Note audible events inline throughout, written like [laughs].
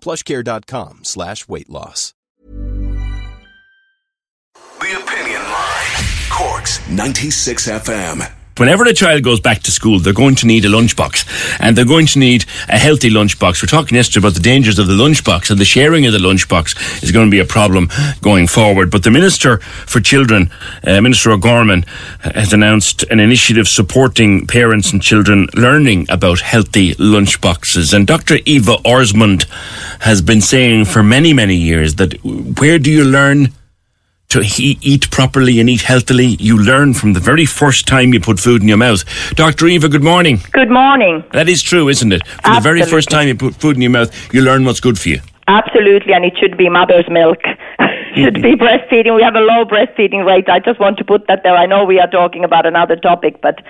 plushcare.com slash weight loss. The Opinion Line. Cork's 96 FM. Whenever a child goes back to school, they're going to need a lunchbox and they're going to need a healthy lunchbox. We're talking yesterday about the dangers of the lunchbox and the sharing of the lunchbox is going to be a problem going forward. But the Minister for Children, uh, Minister O'Gorman, has announced an initiative supporting parents and children learning about healthy lunchboxes. And Dr. Eva Orsmond has been saying for many, many years that where do you learn to he- eat properly and eat healthily, you learn from the very first time you put food in your mouth. Dr. Eva, good morning. Good morning. That is true, isn't it? From the very first time you put food in your mouth, you learn what's good for you. Absolutely, and it should be mother's milk. [laughs] [laughs] should be [laughs] breastfeeding. We have a low breastfeeding rate. I just want to put that there. I know we are talking about another topic, but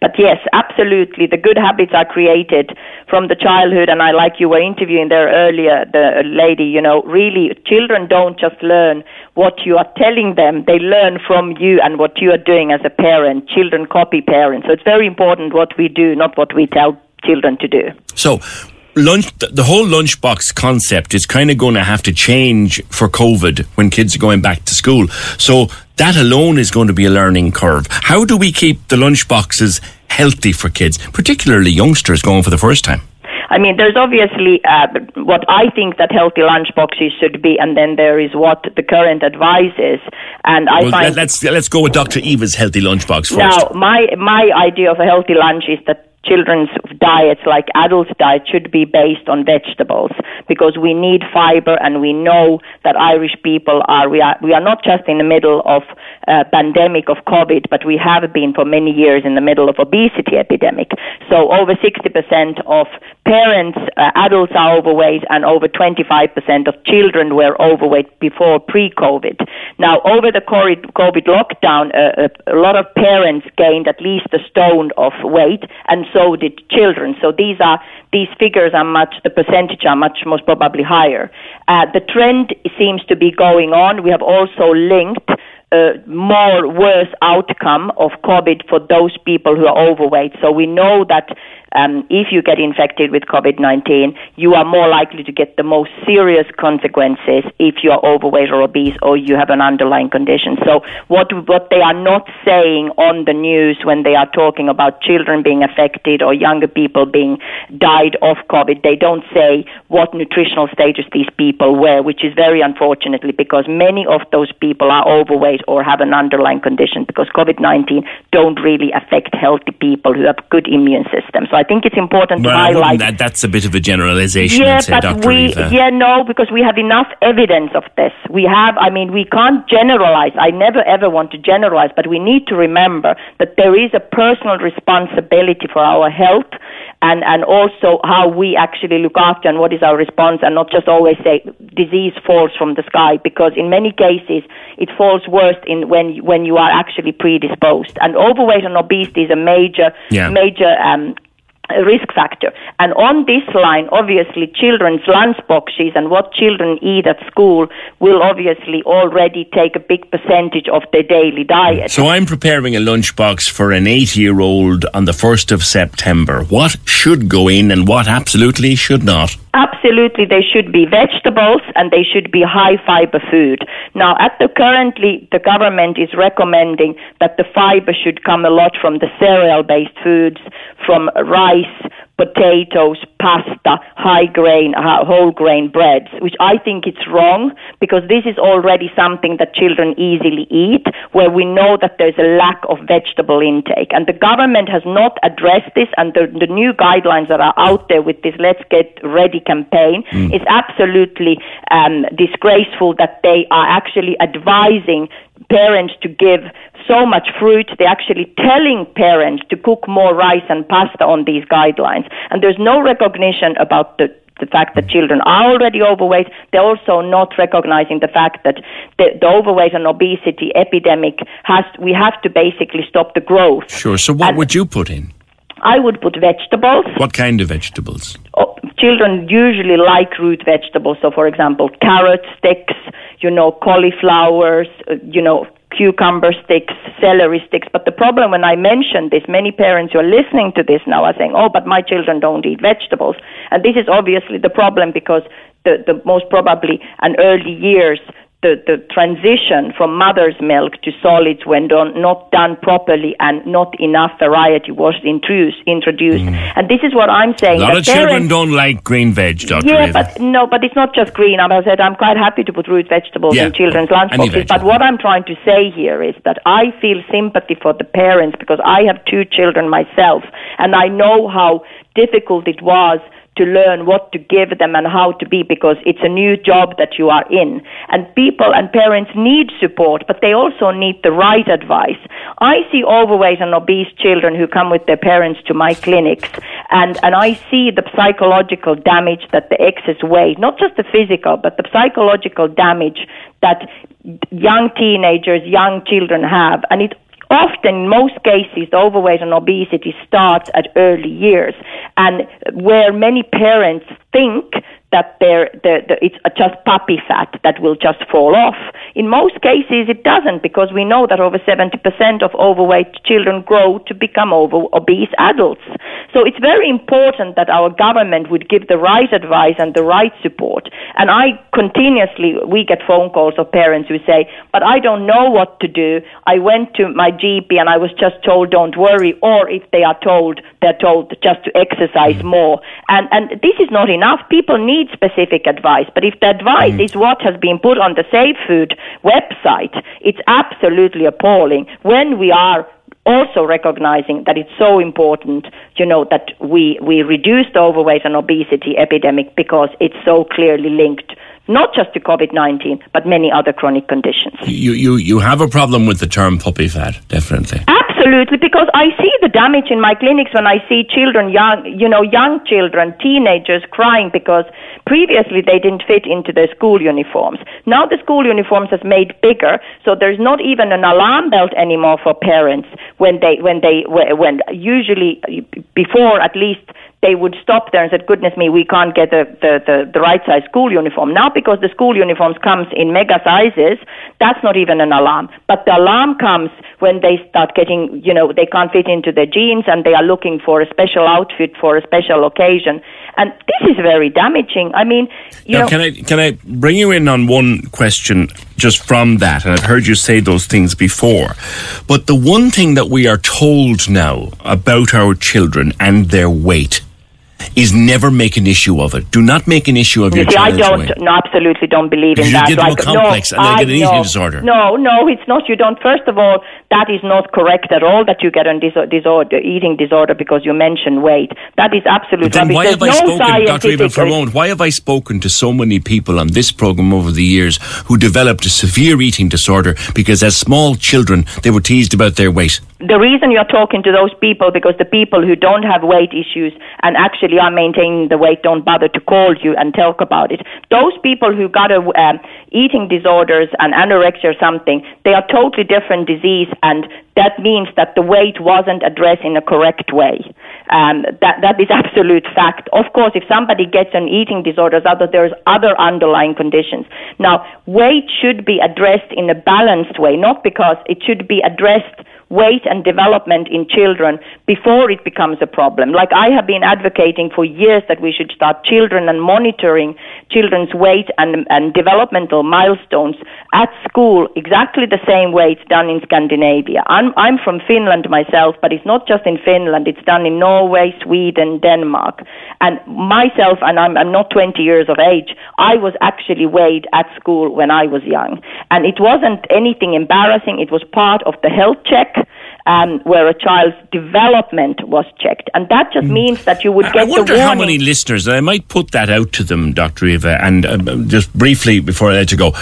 but yes, absolutely. The good habits are created from the childhood, and I like you were interviewing there earlier, the lady. You know, really, children don't just learn what you are telling them; they learn from you and what you are doing as a parent. Children copy parents, so it's very important what we do, not what we tell children to do. So, lunch the whole lunchbox concept is kind of going to have to change for covid when kids are going back to school so that alone is going to be a learning curve how do we keep the lunchboxes healthy for kids particularly youngsters going for the first time I mean, there's obviously uh, what I think that healthy lunchboxes should be, and then there is what the current advice is. And I well, find let's let's go with Dr. Eva's healthy lunchbox first. now my my idea of a healthy lunch is that children's diets, like adults' diet, should be based on vegetables because we need fiber, and we know that Irish people are we are we are not just in the middle of a pandemic of COVID, but we have been for many years in the middle of obesity epidemic. So over 60% of parents, uh, adults are overweight, and over 25% of children were overweight before pre-COVID. Now, over the COVID lockdown, uh, a lot of parents gained at least a stone of weight, and so did children. So these are these figures are much the percentage are much most probably higher. Uh, the trend seems to be going on. We have also linked uh, more worse outcome of COVID for those people who are overweight. So we know that um, if you get infected with COVID-19, you are more likely to get the most serious consequences if you are overweight or obese or you have an underlying condition. So what what they are not saying on the news when they are talking about children being affected or younger people being died of COVID, they don't say what nutritional status these people were, which is very unfortunately because many of those people are overweight or have an underlying condition because COVID-19 don't really affect healthy people who have good immune systems. So I think it's important well, to highlight. That, that's a bit of a generalization, Yeah, say, but Dr. we, Eva. yeah, no, because we have enough evidence of this. We have, I mean, we can't generalize. I never ever want to generalize, but we need to remember that there is a personal responsibility for our health and, and also how we actually look after and what is our response and not just always say disease falls from the sky because in many cases it falls worst in when, when you are actually predisposed. And overweight and obesity is a major, Yeah. major, um, risk factor. And on this line, obviously, children's lunch boxes and what children eat at school will obviously already take a big percentage of their daily diet. So I'm preparing a lunchbox for an eight-year-old on the 1st of September. What should go in and what absolutely should not? Absolutely, they should be vegetables and they should be high fiber food. Now, at the currently, the government is recommending that the fiber should come a lot from the cereal-based foods, from rice rice, potatoes, pasta, high grain, whole grain breads, which I think it's wrong because this is already something that children easily eat, where we know that there's a lack of vegetable intake. And the government has not addressed this, and the, the new guidelines that are out there with this Let's Get Ready campaign mm. is absolutely um, disgraceful that they are actually advising parents to give so much fruit. They're actually telling parents to cook more rice and pasta on these guidelines. And there's no recognition about the the fact that children are already overweight. They're also not recognizing the fact that the, the overweight and obesity epidemic has, we have to basically stop the growth. Sure. So what and would you put in? I would put vegetables. What kind of vegetables? Oh, children usually like root vegetables. So, for example, carrot sticks, you know, cauliflowers, uh, you know, cucumber sticks, celery sticks. But the problem when I mention this, many parents who are listening to this now are saying, oh, but my children don't eat vegetables. And this is obviously the problem because the, the most probably an early years the, the transition from mother's milk to solids when done, not done properly and not enough variety was introduced. introduced. Mm. And this is what I'm saying. A lot of children parents, don't like green veg, Dr. Yeah, but no, but it's not just green. As I said, I'm quite happy to put root vegetables yeah, in children's lunchboxes. But what I'm trying to say here is that I feel sympathy for the parents because I have two children myself, and I know how difficult it was to learn what to give them and how to be because it's a new job that you are in. And people and parents need support, but they also need the right advice. I see overweight and obese children who come with their parents to my clinics and, and I see the psychological damage that the excess weight, not just the physical, but the psychological damage that young teenagers, young children have. And it often, most cases, the overweight and obesity starts at early years, and where many parents think that they're, they're, they're, it's just puppy fat that will just fall off. In most cases, it doesn't because we know that over 70% of overweight children grow to become over obese adults. So it's very important that our government would give the right advice and the right support. And I continuously, we get phone calls of parents who say, but I don't know what to do. I went to my GP and I was just told don't worry. Or if they are told, they're told just to exercise more. And, and this is not enough. People need need specific advice. But if the advice mm. is what has been put on the Safe Food website, it's absolutely appalling when we are also recognizing that it's so important, you know, that we, we reduce the overweight and obesity epidemic because it's so clearly linked not just to COVID-19, but many other chronic conditions. You, you, you have a problem with the term puppy fat, definitely. Absolutely, because I see the damage in my clinics when I see children, young, you know, young children, teenagers crying because previously they didn't fit into their school uniforms. Now the school uniforms has made bigger, so there's not even an alarm belt anymore for parents when they, when they, when usually before at least they would stop there and said, goodness me, we can't get the, the, the, the right size school uniform. Now because the school uniforms comes in mega sizes, that's not even an alarm. But the alarm comes when they start getting, you know, they can't fit into their jeans and they are looking for a special outfit for a special occasion. And this is very damaging. I mean, you now, know. Can I, can I bring you in on one question just from that? And I've heard you say those things before. But the one thing that we are told now about our children and their weight is never make an issue of it. Do not make an issue of you your see, I don't, no, absolutely don't believe in you that. You get like, more complex no, and they get an eating disorder. No, no, it's not. You don't. First of all, that is not correct at all that you get a disorder, eating disorder because you mention weight. That is absolutely then why have I no spoken, Dr. Even for a why have I spoken to so many people on this program over the years who developed a severe eating disorder because as small children they were teased about their weight? the reason you're talking to those people because the people who don't have weight issues and actually are maintaining the weight don't bother to call you and talk about it. Those people who got a, um, eating disorders and anorexia or something, they are totally different disease and that means that the weight wasn't addressed in a correct way. Um, that, that is absolute fact. Of course, if somebody gets an eating disorder, there's other underlying conditions. Now, weight should be addressed in a balanced way, not because it should be addressed weight and development in children before it becomes a problem. Like I have been advocating for years that we should start children and monitoring children's weight and, and developmental milestones at school exactly the same way it's done in Scandinavia I'm, I'm from Finland myself, but it's not just in Finland. It's done in Norway, Sweden, Denmark. And myself, and I'm, I'm not 20 years of age, I was actually weighed at school when I was young. And it wasn't anything embarrassing. It was part of the health check. Um, where a child's development was checked, and that just mm. means that you would get. I wonder how many listeners. I might put that out to them, Doctor Eva, and uh, just briefly before I let you go,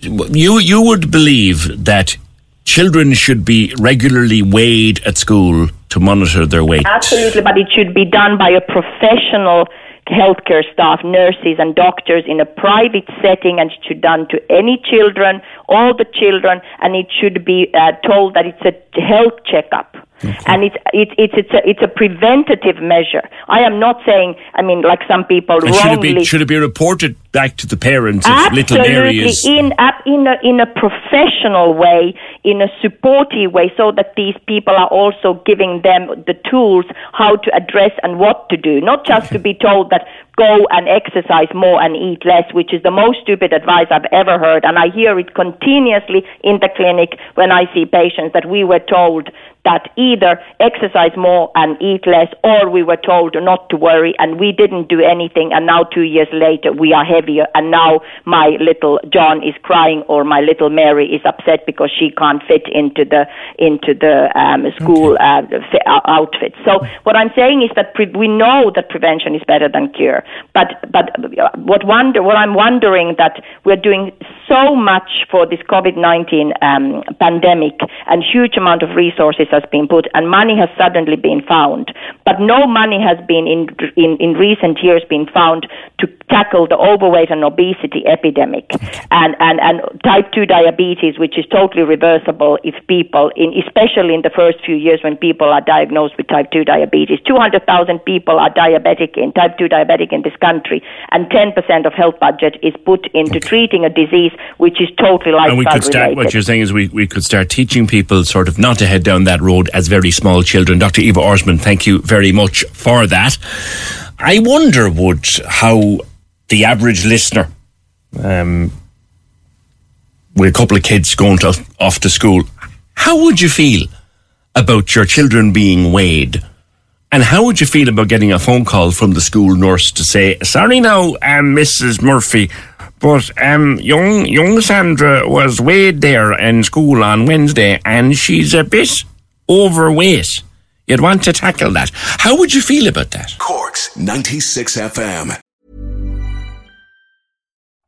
you you would believe that children should be regularly weighed at school to monitor their weight. Absolutely, but it should be done by a professional healthcare staff, nurses and doctors in a private setting and it should be done to any children, all the children, and it should be uh, told that it's a health checkup. Okay. And it's, it's, it's, it's, a, it's a preventative measure. I am not saying, I mean, like some people and wrongly... Should it, be, should it be reported back to the parents if little Mary is... in, in, a, in a professional way, in a supportive way, so that these people are also giving them the tools how to address and what to do. Not just okay. to be told that go and exercise more and eat less, which is the most stupid advice I've ever heard. And I hear it continuously in the clinic when I see patients that we were told that either exercise more and eat less, or we were told not to worry, and we didn't do anything, and now two years later we are heavier, and now my little John is crying, or my little Mary is upset because she can't fit into the into the um, school okay. uh, outfit. So what I'm saying is that pre- we know that prevention is better than cure, but but what wonder what I'm wondering that we're doing so much for this COVID-19 um, pandemic and huge amount of resources has been put and money has suddenly been found. But no money has been in, in, in recent years been found to tackle the overweight and obesity epidemic and, and, and type 2 diabetes, which is totally reversible if people, in, especially in the first few years when people are diagnosed with type 2 diabetes. 200,000 people are diabetic in type 2 diabetic in this country and 10% of health budget is put into okay. treating a disease which is totally lifestyle and we could start, related. What you're saying is we, we could start teaching people sort of not to head down that road as very small children. Dr. Eva Orsmond, thank you very much for that. I wonder, would how the average listener, um, with a couple of kids going to, off to school, how would you feel about your children being weighed? And how would you feel about getting a phone call from the school nurse to say, "Sorry, now, um, Mrs. Murphy, but um, young young Sandra was weighed there in school on Wednesday, and she's a bit overweight. You'd want to tackle that. How would you feel about that? Cork's 96 FM.